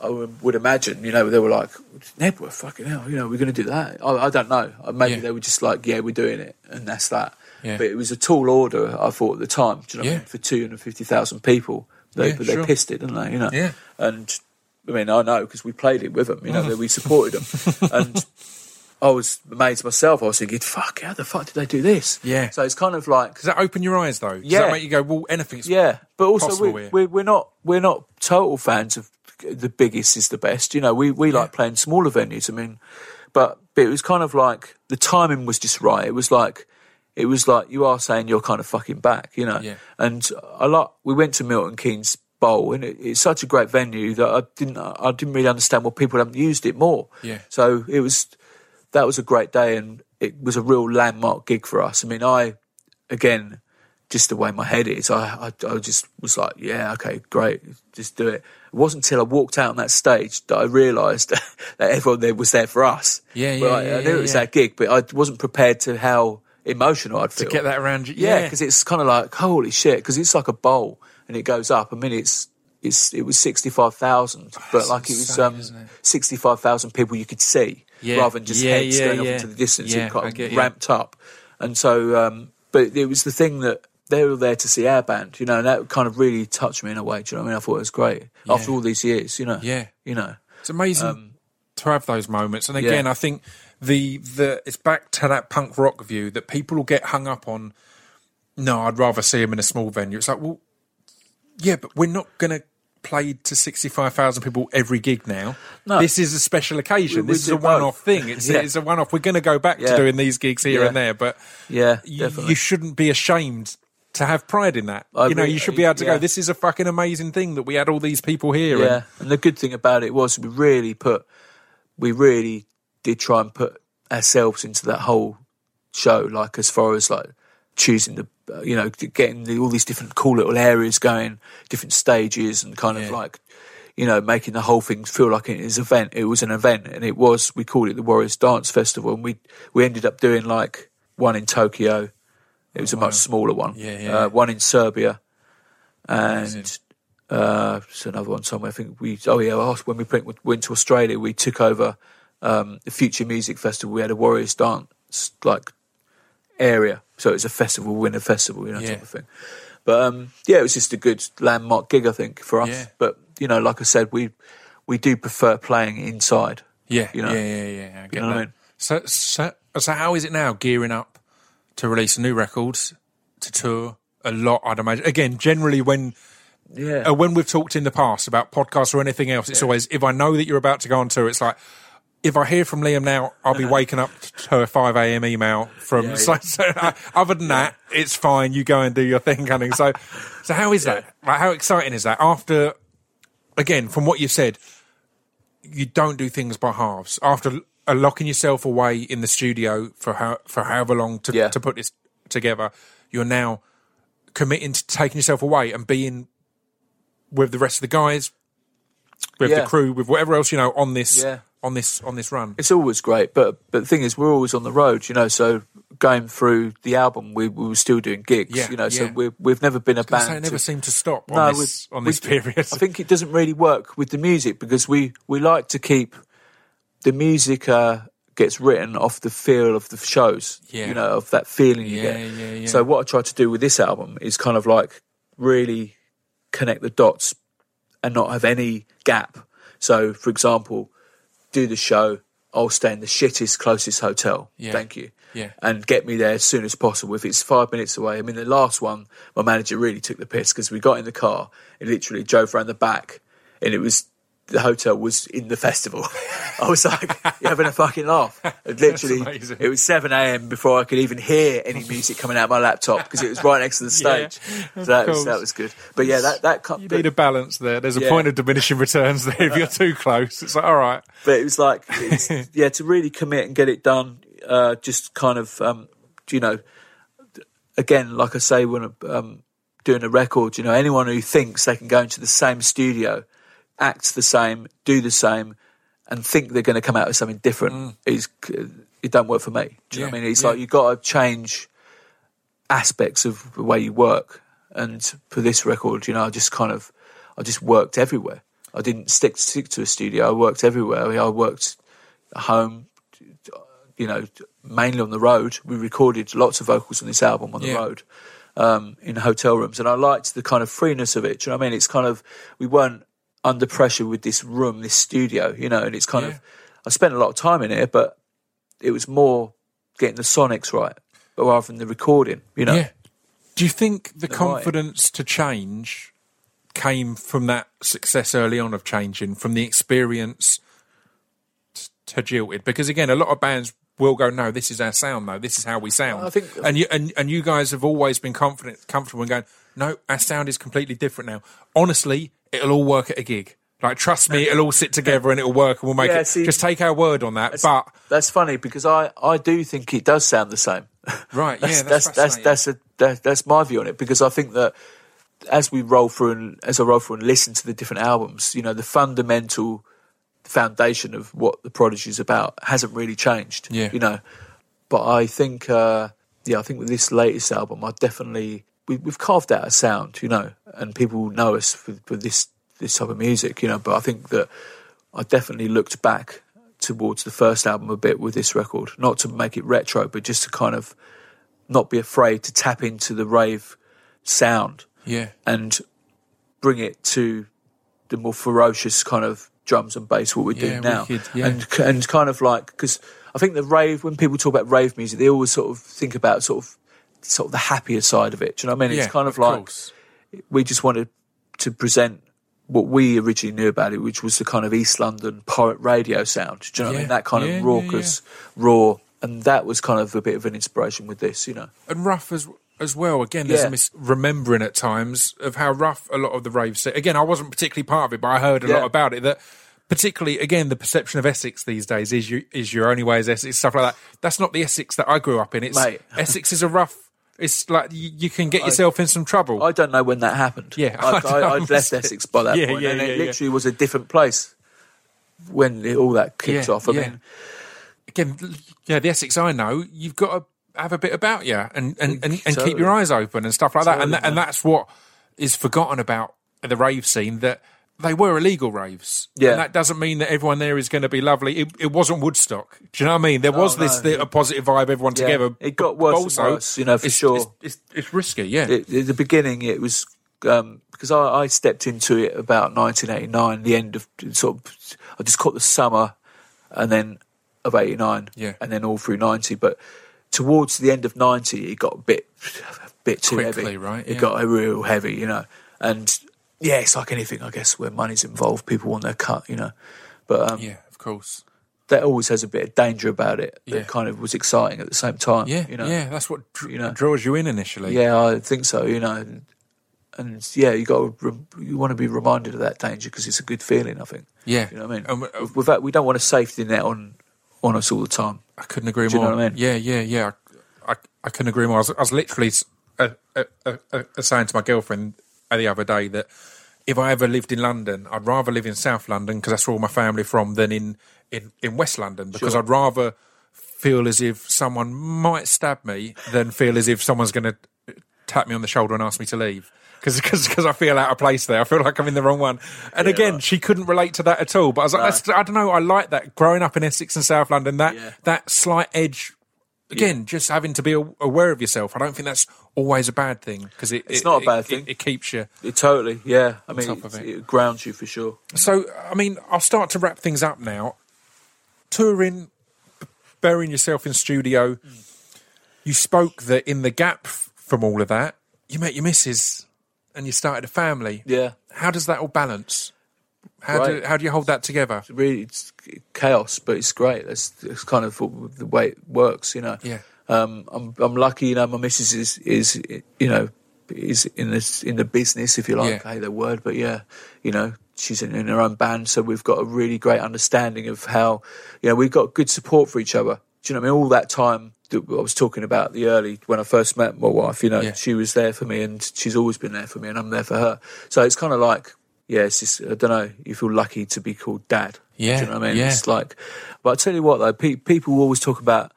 I would imagine, you know, they were like, Knebworth, fucking hell, you know, we're going to do that. I, I don't know. Uh, Maybe Yeah. they were just like, yeah, we're doing it, and that's that. Yeah. But it was a tall order, I thought, at the time. Do you know what I Yeah. mean? For 250,000 people. They, Yeah, they sure. pissed it, didn't they? You know? Yeah. And I mean, I know because we played it with them. You know, that we mm-hmm. supported them, and I was amazed myself. I was thinking, "Fuck, how the fuck did they do this?" Yeah. So it's kind of like, Does that open your eyes though? Does Yeah. that make you go, well, anything's yeah, but also we, we're, we're not we're not total fans of the biggest is the best. You know, we we like playing smaller venues. I mean, but, but it was kind of like the timing was just right. It was like it was like you are saying you're kind of fucking back. You know, Yeah. and I like we went to Milton Keynes Bowl, and it, it's such a great venue that I didn't I didn't really understand why people haven't used it more. Yeah. So it was that was a great day, and it was a real landmark gig for us. I mean, I again, just the way my head is, I I, I just was like, yeah, okay, great, just do it. It wasn't until I walked out on that stage that I realised that everyone there was there for us. Yeah, yeah, I, yeah, I knew yeah, it was yeah. that gig, but I wasn't prepared to how emotional I'd feel. to get that around you. Yeah, because it's kind of like holy shit, because it's like a bowl and it goes up. I mean, it's it's it was sixty five thousand, but like it was um, sixty five thousand people you could see Yeah. rather than just Yeah, heads yeah, going off into the distance. Yeah, it kind of get ramped up, and so um, but it was the thing that. They were there to see our band, you know, and that kind of really touched me in a way. Do you know what I mean? I thought it was great after all these years, you know. Yeah. you know. It's amazing to have those moments. And again, Um, yeah. I think the the it's back to that punk rock view that people will get hung up on. No, I'd rather see them in a small venue. It's like, well, Yeah, but we're not going to play to 65,000 people every gig now. No. This is a special occasion. We- this is a one off thing. It's, Yeah. it's a one off. We're going to go back to doing these gigs here Yeah. and there, but Yeah, y- definitely. you shouldn't be ashamed to have pride in that. I you know, agree. you should be able to Yeah. go, this is a fucking amazing thing that we had all these people here. Yeah, And, and the good thing about it was we really put, we really did try and put ourselves into that whole show. Like as far as like choosing the, uh, you know, getting the, all these different cool little areas going, different stages, and kind of like, you know, making the whole thing feel like it is an event. It was an event, and it was. We called it the Warriors Dance Festival, and we we ended up doing like one in Tokyo. It was a much smaller one. Yeah, yeah. Uh, one in Serbia, and uh, it's another one somewhere. I think we. Oh yeah, when we went to Australia, we took over um, the Future Music Festival. We had a Warriors dance like area, so it was a festival within a festival, you know, Yeah. type of thing. But um, yeah, it was just a good landmark gig, I think, for us. Yeah. But you know, like I said, we we do prefer playing inside. yeah, You know? yeah, yeah, yeah. I get know what I mean? So, so, so how is it now gearing up to release a new record, to tour? A lot, I'd imagine. Again, generally when Yeah, uh, when we've talked in the past about podcasts or anything else, it's always if I know that you're about to go on tour, it's like if I hear from Liam now, I'll be waking up to a five a.m. email from. Yeah, so, so, uh, other than that, it's fine. You go and do your thing, kind of. So, so how is that? Like, how exciting is that? After again, from what you said, you don't do things by halves. After uh, locking yourself away in the studio for how, for however long to Yeah. to put this together, you're now committing to taking yourself away and being with the rest of the guys, with Yeah. the crew, with whatever else you know on this Yeah. On this on this run. it's always great. But but the thing is, we're always on the road, you know. So going through the album, we, we were still doing gigs, Yeah, you know. So yeah. we we've never been a band. So it never to- seemed to stop on No, this on this period. I think it doesn't really work with the music because we, we like to keep the music uh, gets written off the feel of the shows. Yeah. You know, of that feeling you Yeah, get. yeah, yeah. So what I tried to do with this album is kind of like really connect the dots and not have any gap. So for example, do the show, I'll stay in the shittest closest hotel. Yeah. Thank you. Yeah. And get me there as soon as possible. If it's five minutes away, I mean, the last one, my manager really took the piss because we got in the car and literally drove around the back, and it was the hotel was in the festival. I was like, "You're having a fucking laugh." And literally, it was seven a.m. before I could even hear any music coming out of my laptop because it was right next to the Yeah, stage. so that was that was good. But yeah, that that cut. you need a balance there. There's a Yeah. point of diminishing returns there. If you're too close, it's like all right. but it was like it's, yeah to really commit and get it done uh just kind of um you know again like i say when um doing a record you know anyone who thinks they can go into the same studio act the same do the same and think they're going to come out with something different is it don't work for me do you know what i Mm. Mean it's yeah. like you've got to change aspects of the way you work. And for this record, you know, I just kind of, I just worked everywhere. I didn't stick stick to a studio. I worked everywhere. I, mean, I worked at home, you know, mainly on the road. We recorded lots of vocals on this album on the Yeah. road, um, in hotel rooms, and I liked the kind of freeness of it. Do you know what I mean? It's kind of we weren't under pressure with this room, this studio, you know, and it's kind Yeah. of. I spent a lot of time in here, but it was more getting the sonics right, but rather than the recording, you know. Yeah. Do you think the The confidence to change came from that success early on of changing, from the experience to Jilted? Because again, a lot of bands will go, "No, this is our sound, though. This is how we sound." I think- and you and, and you guys have always been confident, comfortable, and going, "No, our sound is completely different now." Honestly, it'll all work at a gig. Like, trust me, it'll all sit together and it'll work, and we'll make Yeah, it. see- Just take our word on that. But That's funny because I, I do think it does sound the same. right, yeah, that's that's that's that's that's, a, that, that's my view on it because I think that as we roll through and as I roll through and listen to the different albums, you know, the fundamental foundation of what the Prodigy is about hasn't really changed. Yeah. you know, but I think, uh, yeah, I think with this latest album, I definitely we, we've carved out a sound, you know, and people know us for, for this this type of music, you know. But I think that I definitely looked back towards the first album a bit with this record, not to make it retro, but just to kind of not be afraid to tap into the rave sound yeah, and bring it to the more ferocious kind of drums and bass what we're Yeah, doing now wicked, yeah. and and kind of like because I think the rave when people talk about rave music they always sort of think about sort of sort of the happier side of it do you know what I mean yeah. it's kind of, like course. we just wanted to present what we originally knew about it, which was the kind of East London pirate radio sound. Do you know what I mean? That kind yeah, of yeah, raucous, raw, and that was kind of a bit of an inspiration with this. You know, and rough as as well. Again, there's Yeah. a misremembering at times of how rough a lot of the rave scene. Again, I wasn't particularly part of it, but I heard a Yeah. lot about it. That particularly, again, the perception of Essex these days is you is your only way is Essex stuff like that. That's not the Essex that I grew up in. It's Mate. Essex is a rough. It's like you, you can get yourself in some trouble. I don't know when that happened. Yeah, I, I I, I'd left. Essex by that Yeah, point, yeah, and yeah, it literally was a different place when it, all that kicked off. I mean, again, yeah, the Essex I know, you've got to have a bit about you and and, and, and keep your eyes open and stuff like that. And that, and that's what is forgotten about the rave scene that they were illegal raves. Yeah. and that doesn't mean that everyone there is going to be lovely. It, it wasn't Woodstock. Do you know what I mean? There was No, this the, a positive vibe, everyone Yeah. together. It got worse also, worse, you know, for it's, sure. It's, it's, it's risky, yeah. it, at the beginning, it was um, because I, I stepped into it about 1989, the end of sort of, I just caught the summer and then of 89, Yeah. and then all through 90. But towards the end of 90, it got a bit, a bit too Quickly, heavy. right, It yeah. got real heavy, you know. And yeah, it's like anything, I guess, where money's involved, people want their cut, you know. But um, yeah, of course. that always has a bit of danger about it. Yeah. That kind of was exciting at the same time. Yeah, you know. yeah, that's what dr- You know. draws you in initially. Yeah, I think so. You know, and, and yeah, you got re- you want to be reminded of that danger because it's a good feeling. I think. yeah. You know what I mean? And, uh, With that, we don't want a safety net on on us all the time. I couldn't agree Do you more. know what I mean? Yeah, yeah, yeah. I, I, I couldn't agree more. I was, I was literally uh, uh, uh, saying to my girlfriend the other day that if I ever lived in London, I'd rather live in South London because that's where all my family from than in, in, in West London because Sure. I'd rather feel as if someone might stab me than feel as if someone's going to tap me on the shoulder and ask me to leave. Because I feel out of place there. I feel like I'm in the wrong one. And again, she couldn't relate to that at all. But I was like, that's, I don't know. I like that. Growing up in Essex and South London, that, Yeah. that slight edge again, just having to be aware of yourself. I don't think that's always a bad thing because it, It's it- not a bad it- thing. It, keeps you. It, totally, yeah. I mean, top of it, grounds you for sure. So, I mean, I'll start to wrap things up now. Touring, burying yourself in studio. Hmm. You spoke that in the gap from all of that, you met your missus and you started a family. Yeah, How does that all balance? How Right. do how do you hold that together? it's really, it's chaos, but it's great. That's, that's kind of the way it works, you know. Yeah. Um, I'm I'm lucky, you know. My missus is is you know is in this in the business, if you like, Yeah. That word, but yeah, you know, she's in, in her own band, so we've got a really great understanding of how you know we've got good support for each other. Do you know what I mean? All that time that I was talking about the early when I first met my wife, you know, Yeah. she was there for me, and she's always been there for me, and I'm there for her. So it's kind of like. Yeah, it's just I don't know. You feel lucky to be called dad. Yeah, Do you know what I mean? yeah. It's like, but I tell you what though, pe- people always talk about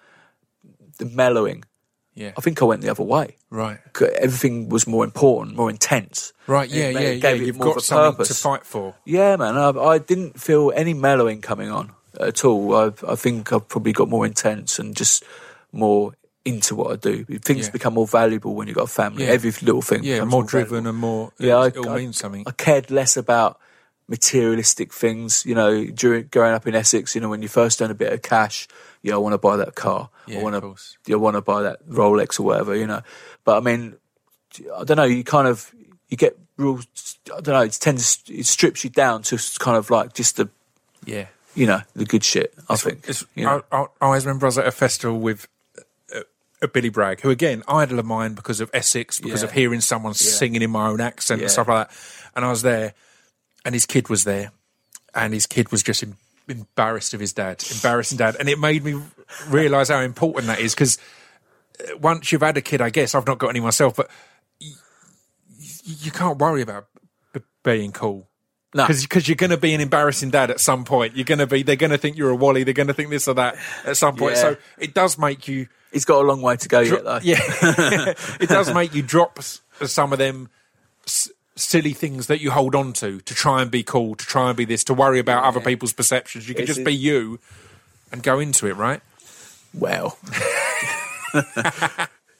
the mellowing. Yeah. I think I went the other way. Right. Everything was more important, more intense. Right. Yeah. ma- Yeah. it Yeah. it You've more of got a something purpose. to fight for. Yeah, man. I, I didn't feel any mellowing coming on at all. I, I think I've probably got more intense and just more into what I do. Things Yeah. become more valuable when you've got a family. Yeah. Every little thing. Yeah. becomes More valuable. driven and more. Yeah, I, it all I- means something. I cared less about materialistic things. You know, during growing up in Essex, you know, when you first earn a bit of cash, yeah, I want to buy that car. Yeah, I want of to. I want to buy that Rolex or whatever. You know, but I mean, I don't know. You kind of you get real. I don't know. It tends it strips you down to kind of like just the yeah. you know the good shit. I think. It's, you know? I, I, I always remember I was at a festival with Billy Bragg, who again idol of mine because of Essex, because Yeah. of hearing someone singing in my own accent Yeah. and stuff like that. And I was there, and his kid was there, and his kid was just em- embarrassed of his dad, embarrassing dad, and it made me realise how important that is because uh, once you've had a kid, I guess I've not got any myself, but y- you can't worry about b- being cool no, because you're going to be an embarrassing dad at some point. You're going to be. They're going to think you're a wally. They're going to think this or that at some point. Yeah. So it does make you. He's got a long way to go dro- yet, though. yeah, it does make you drop some of them s- silly things that you hold on to to try and be cool, to try and be this, to worry about other people's perceptions. You can It's- just be you and go into it, right? Well,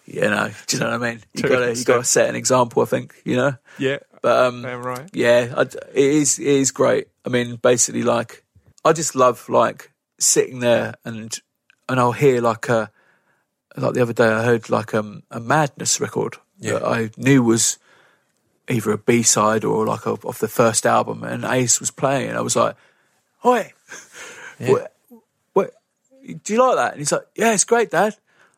you know, do you know what I mean? You got to you got to set an example. I think you know. Yeah, But um, right. yeah, I, it is it is great. I mean, basically, like I just love like sitting there and and I'll hear like a like the other day I heard like um, a madness record Yeah. that I knew was either a B side or like a, off the first album, and Ace was playing. I was like, "Oi, what, what? Do you like that?" And he's like, "Yeah, it's great, Dad."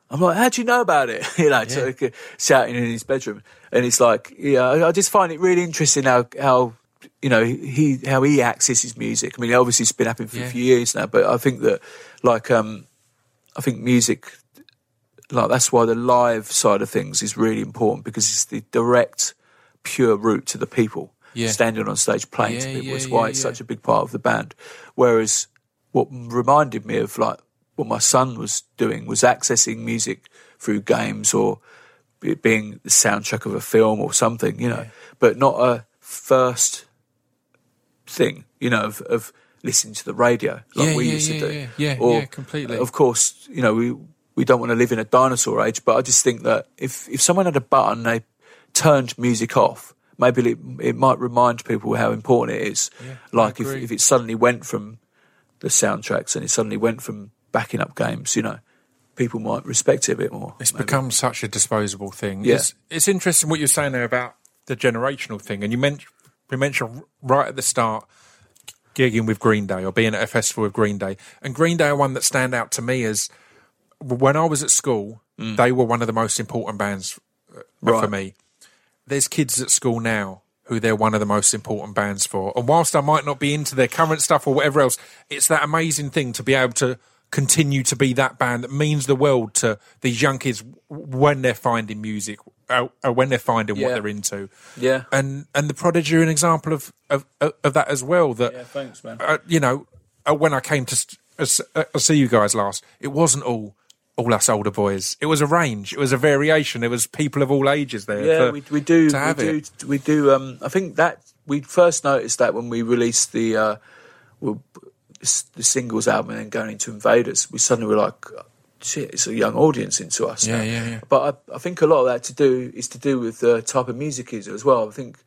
I'm like, "How do you know about it?" you know, so like, shouting in his bedroom, and it's like, yeah, I, I just find it really interesting how how you know he how he accesses music. I mean, obviously it's been happening for Yeah. a few years now, but I think that like um, I think music like that's why the live side of things is really important because it's the direct, pure route to the people Yeah. standing on stage playing to people. yeah, it's why yeah, it's such a big part of the band. Whereas what reminded me of like what my son was doing was accessing music through games or it being the soundtrack of a film or something, you know, but not a first thing, you know, of, of listening to the radio like Yeah, we yeah, used yeah, to do. yeah, yeah, or, yeah, completely. Of course, you know, we we don't want to live in a dinosaur age, but I just think that if if someone had a button, they turned music off. Maybe it, it might remind people how important it is. Yeah, like if, if it suddenly went from the soundtracks and it suddenly went from backing up games, you know, people might respect it a bit more. It's maybe. become such a disposable thing. Yeah. It's, it's interesting what you're saying there about the generational thing, and you mentioned we mentioned right at the start gigging with Green Day or being at a festival with Green Day, and Green Day are one that stand out to me as when I was at school, they were one of the most important bands uh, for Right. me. There's kids at school now who they're one of the most important bands for. And whilst I might not be into their current stuff or whatever else, it's that amazing thing to be able to continue to be that band that means the world to these young kids when they're finding music or, or when they're finding what they're into. Yeah. And and the Prodigy are an example of of, of that as well. That Yeah, thanks, man. uh, you know, uh, when I came to st- uh, uh, see you guys last, it wasn't all all us older boys. It was a range. It was a variation. There was people of all ages there. Yeah, for- we, we do. to have we it. do. We do. Um, I think that we first noticed that when we released the uh, well, the singles album and then going into Invaders, we suddenly were like, shit, it's a young audience into us. Yeah, now. yeah, yeah. But I, I think a lot of that to do is to do with the type of music it is as well. I think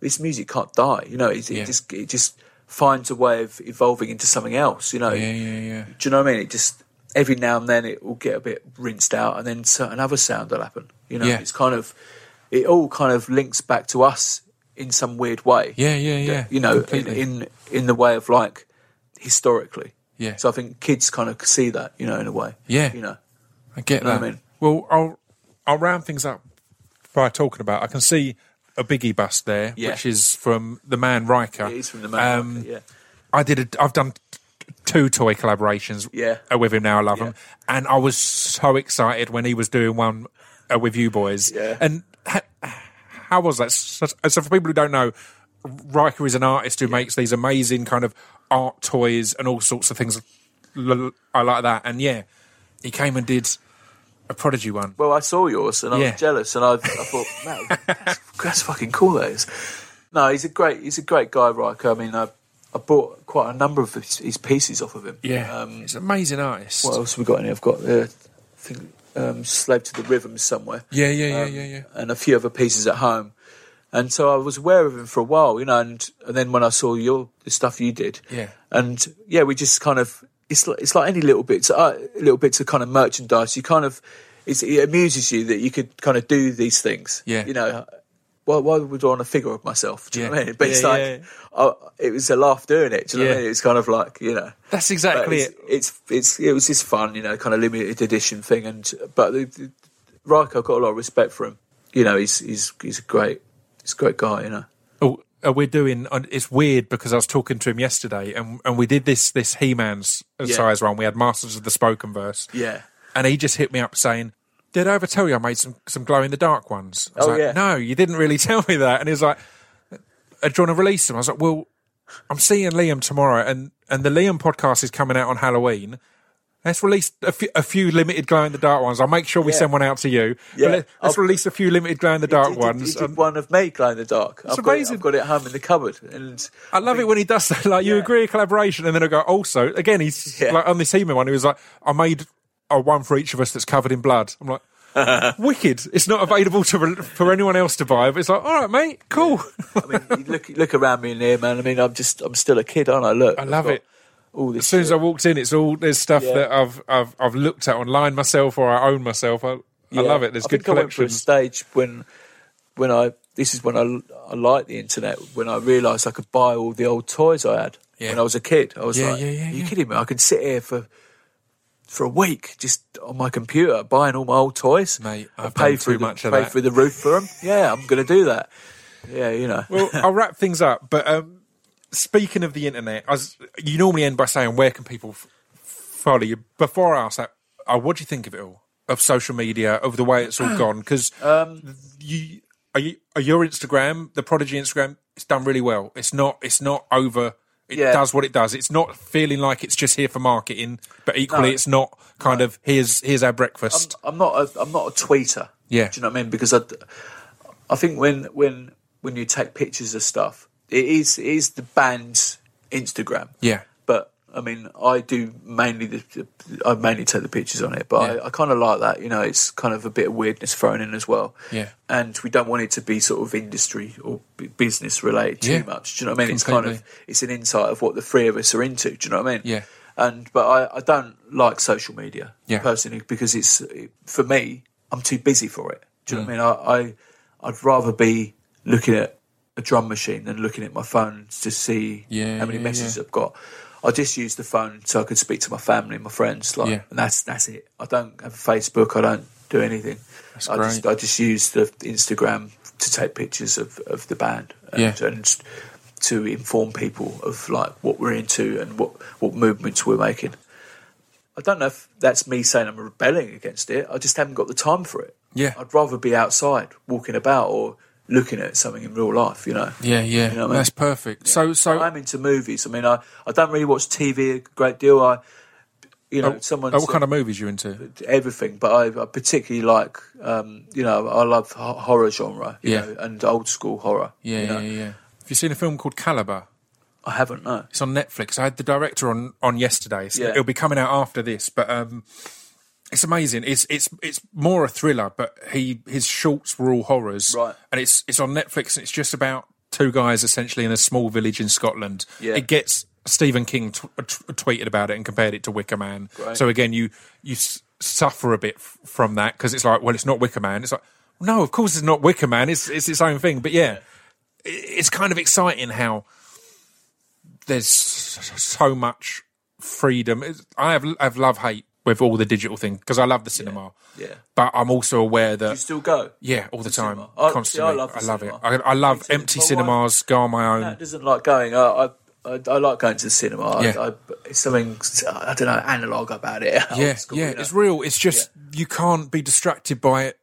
this music can't die. You know, it, Yeah. it just it just finds a way of evolving into something else. You know, Yeah, yeah, yeah. do you know what I mean? It just every now and then it will get a bit rinsed out, and then so- another sound will happen. You know, Yeah. it's kind of it all kind of links back to us in some weird way. Yeah, yeah, yeah. You know, in, in in the way of like historically. Yeah. So I think kids kind of see that, you know, in a way. Yeah. You know. I get know what that. I mean? Well, I'll I'll round things up by talking about. I can see a Biggie bust there, Yeah. which is from the man Ryca. It is from the man. Um, yeah. I did. A, I've done two toy collaborations. Yeah. uh, with him now. I love Yeah. him, and I was so excited when he was doing one uh, with you boys. Yeah. And ha- how was that? So, so for people who don't know, Ryca is an artist who makes these amazing kind of art toys and all sorts of things. I like that, and yeah, he came and did a Prodigy one. Well, I saw yours and I Yeah. was jealous, and I, I thought, man, that's, that's fucking cool. That is. No, he's a great, he's a great guy, Ryca. I mean, I, I bought quite a number of his, his pieces off of him. Yeah, Um, he's an amazing artist. what else have we got in here? I've got, uh, I think, um, Slave to the Rhythm somewhere. yeah, yeah, yeah, um, yeah, yeah. and a few other pieces at home. And so I was aware of him for a while, you know, and, and then when I saw your the stuff you did, Yeah. and yeah, we just kind of it's like, it's like any little bits, uh, little bits of kind of merchandise. You kind of it's, it amuses you that you could kind of do these things. Yeah. you know, why, why would I want a figure of myself? Do you know what I mean? But it's like yeah, I, it was a laugh doing it. Do you know what I Yeah. mean? It's kind of like you know. That's exactly it's, it. it's it's it was just fun, you know, kind of limited edition thing. And but the, the, Ryca, I've got a lot of respect for him. You know, he's he's he's a great he's a great guy. You know, Oh, uh, we're doing. uh, It's weird because I was talking to him yesterday, and and we did this this He Man's Yeah. size one. We had Masters of the Spoken Verse, yeah, and he just hit me up saying, "Did I ever tell you I made some some glow in the dark ones?" I was Oh, like, yeah. "No, you didn't really tell me that." And he was like, "Uh, "Do you want to release them?" I was like, "Well, I'm seeing Liam tomorrow, and and the Liam podcast is coming out on Halloween." Let's release a few, a few limited glow in the dark ones. I'll make sure we Yeah. send one out to you. Yeah. But let, us release a few limited glow in the dark He did- he ones. did one of me, glow in the dark. I've got, it, amazing. I've got it at home in the cupboard, and I love it when he does that. Like you Yeah. agree a collaboration, and then I go. Also, again, he's like on this email one. He was like, "I made a one for each of us that's covered in blood." I'm like, "Wicked!" It's not available to for anyone else to buy, but it's like, "All right, mate, cool." I mean, you look look around me in here, man. I mean, I'm just I'm still a kid, aren't I? Look, I love it. All this. as soon as I walked in, it's all there's stuff Yeah. that I've I've I've looked at online myself or I own myself. I, I love it. There's I good think I went through a collections. stage when when I this is when I, I liked the internet when I realised I could buy all the old toys I had Yeah. when I was a kid. I was Yeah, like, yeah, yeah, "Are you yeah. kidding me? I could sit here for for a week just on my computer buying all my old toys, Mate, I've pay done through too the, much of pay that. through the roof for them. Yeah, I'm going to do that. Yeah, you know. Well, I'll wrap things up. But um, speaking of the internet, I was, you normally end by saying, "Where can people f- follow you?" Before I ask that, uh, what do you think of it all, of social media, of the way it's all gone? Because Um, you are you are your Instagram, the Prodigy Instagram, it's done really well. It's not it's not over. It Yeah. does what it does. It's not feeling like it's just here for marketing, but equally, No. it's not kind of here's here's our breakfast. I'm not a, I'm not a tweeter. Yeah. do you know what I mean? Because I, I think when when when you take pictures of stuff, it is it is the band's Instagram. yeah, I mean, I do mainly the I mainly take the pictures on it, but Yeah. I, I kind of like that. You know, it's kind of a bit of weirdness thrown in as well. Yeah. and we don't want it to be sort of industry or business related too Yeah. much. Do you know what I mean? It's kind of it's an insight of what the three of us are into. Do you know what I mean? Yeah. And but I, I don't like social media Yeah. personally because it's for me I'm too busy for it. Do you Mm. know what I mean? I, I I'd rather be looking at a drum machine than looking at my phone to see Yeah, how many messages. I've got. I just use the phone so I could speak to my family and my friends. Like, Yeah. and that's that's it. I don't have Facebook. I don't do anything. That's I just. I just use the Instagram to take pictures of, of the band and, Yeah. and to inform people of like what we're into and what what movements we're making. I don't know if that's me saying I'm rebelling against it. I just haven't got the time for it. Yeah. I'd rather be outside, walking about, or looking at something in real life. You know. yeah, yeah. You know I mean? That's perfect. So so I'm into movies. I mean, I, I don't really watch TV a great deal. I, you know, Oh, someone oh, what kind of movies you into? everything, but I, I particularly like, um, you know, I love horror genre, you Yeah. know, and old school horror. Yeah, you know. yeah, yeah. Have you seen a film called Calibre? I haven't no. It's on Netflix. I had the director on on yesterday. So Yeah. It'll be coming out after this, but um, it's amazing. It's it's it's more a thriller, but he his shorts were all horrors, Right. And it's it's on Netflix. and It's just about two guys essentially in a small village in Scotland. Yeah. It gets Stephen King t- uh, t- uh, tweeted about it and compared it to Wicker Man. Great. So again, you you s- suffer a bit f- from that because it's like, well, it's not Wicker Man. It's like, no, of course it's not Wicker Man. It's it's its own thing. But yeah, it's kind of exciting how there's so much freedom. It's- I have I have love hate with all the digital thing because I love the cinema. Yeah. But I'm also aware that You still go? yeah, all the time, cinema? I- see, I constantly. love the I love cinema. it. I, I love empty cinemas. Go on my own. Matt doesn't like going. I, I, I, I like going to the cinema. I, Yeah. I, it's something I don't know analog about it. yeah, school, yeah, you know. it's real. It's just you can't be distracted by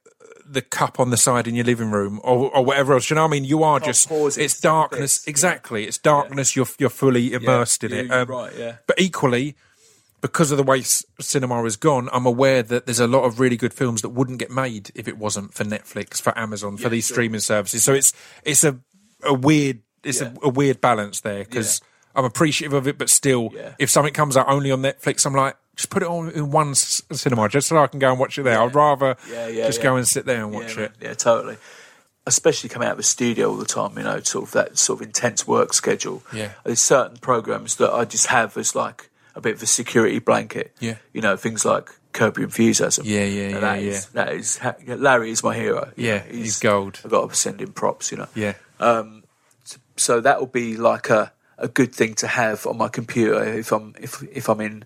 the cup on the side in your living room or, or whatever else. You know what I mean? You are just it it's darkness. bits, yeah. Exactly, it's darkness. You're you're fully immersed in you- it. Um, right, yeah. But equally, because of the way cinema has gone, I'm aware that there's a lot of really good films that wouldn't get made if it wasn't for Netflix, for Amazon, for these sure. streaming services. So it's it's a a weird it's Yeah. a, a weird balance there because I'm appreciative of it, but still, Yeah. if something comes out only on Netflix, I'm like. Just put it on in one s- cinema, just so I can go and watch it there. I'd rather Yeah, yeah, just yeah. go and sit there and watch yeah, it. Yeah, totally. Especially coming out of the studio all the time, you know, sort of that sort of intense work schedule. Yeah. There's certain programs that I just have as like a bit of a security blanket. Yeah. You know, things like Curb Your Enthusiasm. Yeah, yeah, And yeah, that yeah. is- that is Larry is my hero. Yeah, know, he's gold. I've got to send him props, you know. Yeah, Um, So that will be like a, a good thing to have on my computer if I'm if if I'm in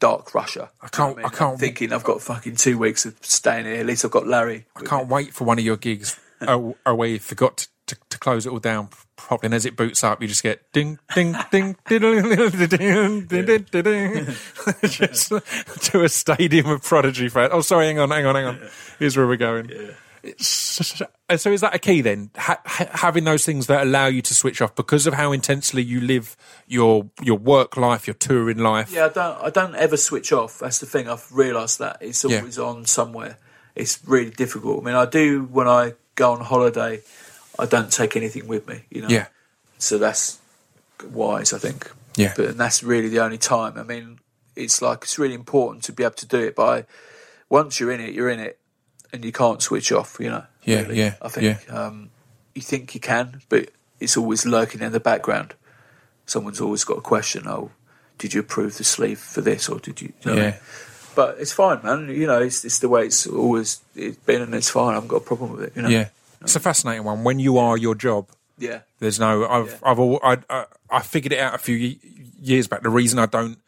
dark Russia. I can't- I can't- thinking I've got fucking two weeks of staying here. At least I've got Larry. I can't wait for one of your gigs uh, uh, where forgot to, to, to close it all down properly, and as it boots up, you just get ding, ding, ding, ding, ding, ding, ding, ding, just to a stadium of Prodigy fans. Oh, sorry, hang on, hang on, hang on. Here's where we're going. It's- uh, so, is that a key then? Ha- ha- having those things that allow you to switch off because of how intensely you live your your work life, your touring life. Yeah, I don't. I don't ever switch off. That's the thing. I've realised that it's Yeah. always on somewhere. It's really difficult. I mean, I do when I go on holiday. I don't take anything with me. You know. yeah, So that's wise, I think. Yeah. But and that's really the only time. I mean, it's like it's really important to be able to do it. But I, once you're in it, you're in it, and you can't switch off. You know. Yeah, really. yeah, I think um, you think you can, but it's always lurking in the background. Someone's always got a question. Oh, did you approve the sleeve for this, or did you? you know what I Yeah. mean? But it's fine, man. You know, it's, it's the way it's always it's been, and it's fine. I haven't got a problem with it. You know. yeah. It's a fascinating one. When you are your job, Yeah. there's no. I've I've al- I, I I figured it out a few years back. The reason I don't,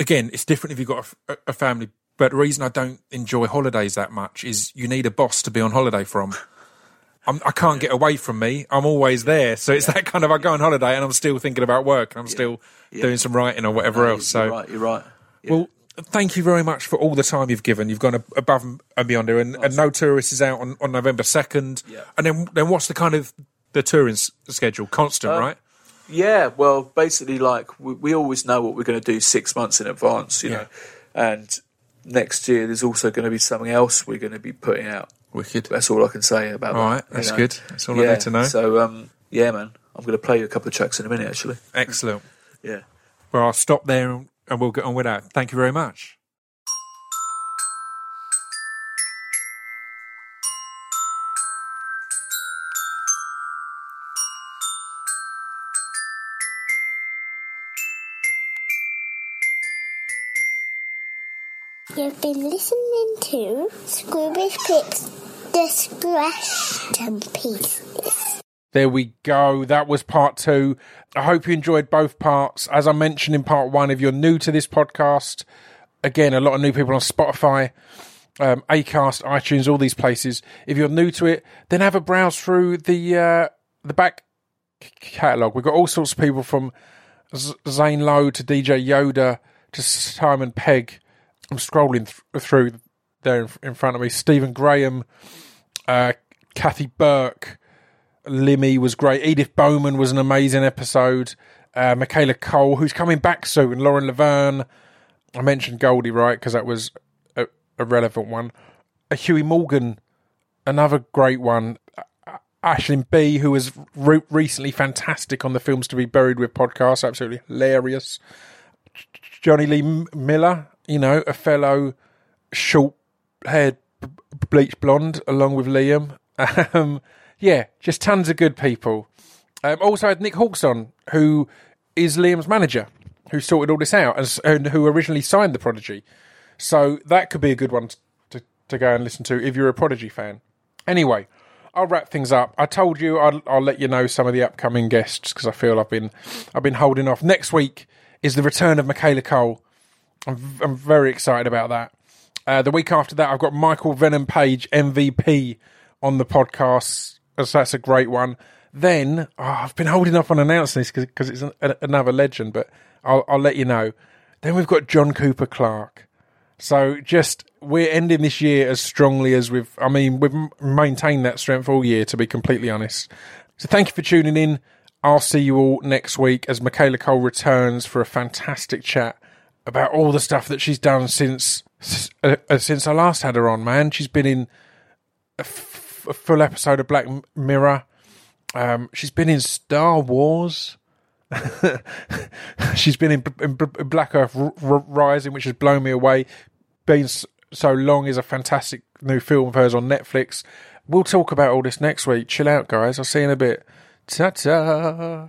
again, it's different if you've got a, a family. But the reason I don't enjoy holidays that much is you need a boss to be on holiday from. I'm, I can't get away from me. I'm always there. So it's that kind of I go on holiday and I'm still thinking about work and I'm still doing some writing or whatever No, else. So you're right. You're right. Yeah. well, thank you very much for all the time you've given. You've gone above and beyond there. And, and No Tourist is out on, on November 2nd. Yeah. And then, then what's the kind of the touring s- schedule? Constant, Uh, right? Yeah, well, basically, like we, we always know what we're going to do six months in advance, you Yeah. know. And next year, there's also going to be something else we're going to be putting out. Wicked. That's all I can say about All that. right, you that's know. good. That's all I need to know. So, um, yeah, man, I'm going to play you a couple of tracks in a minute, actually. Excellent. Yeah. Well, I'll stop there and, we'll get on with that. Thank you very much. You've been listening to Scroobius Pip's Distraction Pieces. There we go. That was part two. I hope you enjoyed both parts. As I mentioned in part one, if you're new to this podcast, again, a lot of new people on Spotify, um, Acast, iTunes, all these places. If you're new to it, then have a browse through the uh, the back catalogue. We've got all sorts of people from Z- Zane Lowe to DJ Yoda to Simon Pegg. I'm scrolling th- through there in, in front of me. Stephen Graham, uh, Kathy Burke. Limmy was great. Edith Bowman was an amazing episode. Uh, Michaela Coel, who's coming back soon. Lauren Laverne. I mentioned Goldie, right? Because that was a, a relevant one. Uh, Huey Morgan, another great one. Uh, Aisling Bea, who was re- recently fantastic on the Films to Be Buried with podcast, absolutely hilarious. Jonny Lee Miller, you know, a fellow short haired bleach blonde along with Liam. Um, yeah, just tons of good people. Um, also had Nick Halkes on, who is Liam's manager, who sorted all this out and, and who originally signed the Prodigy. So that could be a good one to, to go and listen to if you're a Prodigy fan. Anyway, I'll wrap things up. I told you I'll, I'll let you know some of the upcoming guests because I feel I've been I've been holding off. Next week is the return of Michaela Coel. I'm, I'm very excited about that. Uh, the week after that, I've got Michael Venom Page MVP on the podcast. So that's a great one. Then oh, I've been holding up on announcing this because it's an, a, another legend, but I'll, I'll let you know. Then we've got John Cooper Clarke. So just we're ending this year as strongly as we've. I mean, we've maintained that strength all year, to be completely honest. So thank you for tuning in. I'll see you all next week as Michaela Coel returns for a fantastic chat about all the stuff that she's done since uh, uh, since I last had her on. Man, she's been in a, f- a full episode of Black Mirror. Um, she's been in Star Wars. she's been in, in, in Black Earth R- R- Rising, which has blown me away. Been s- so long is a fantastic new film of hers on Netflix. We'll talk about all this next week. Chill out, guys. I'll see you in a bit. Ta ta.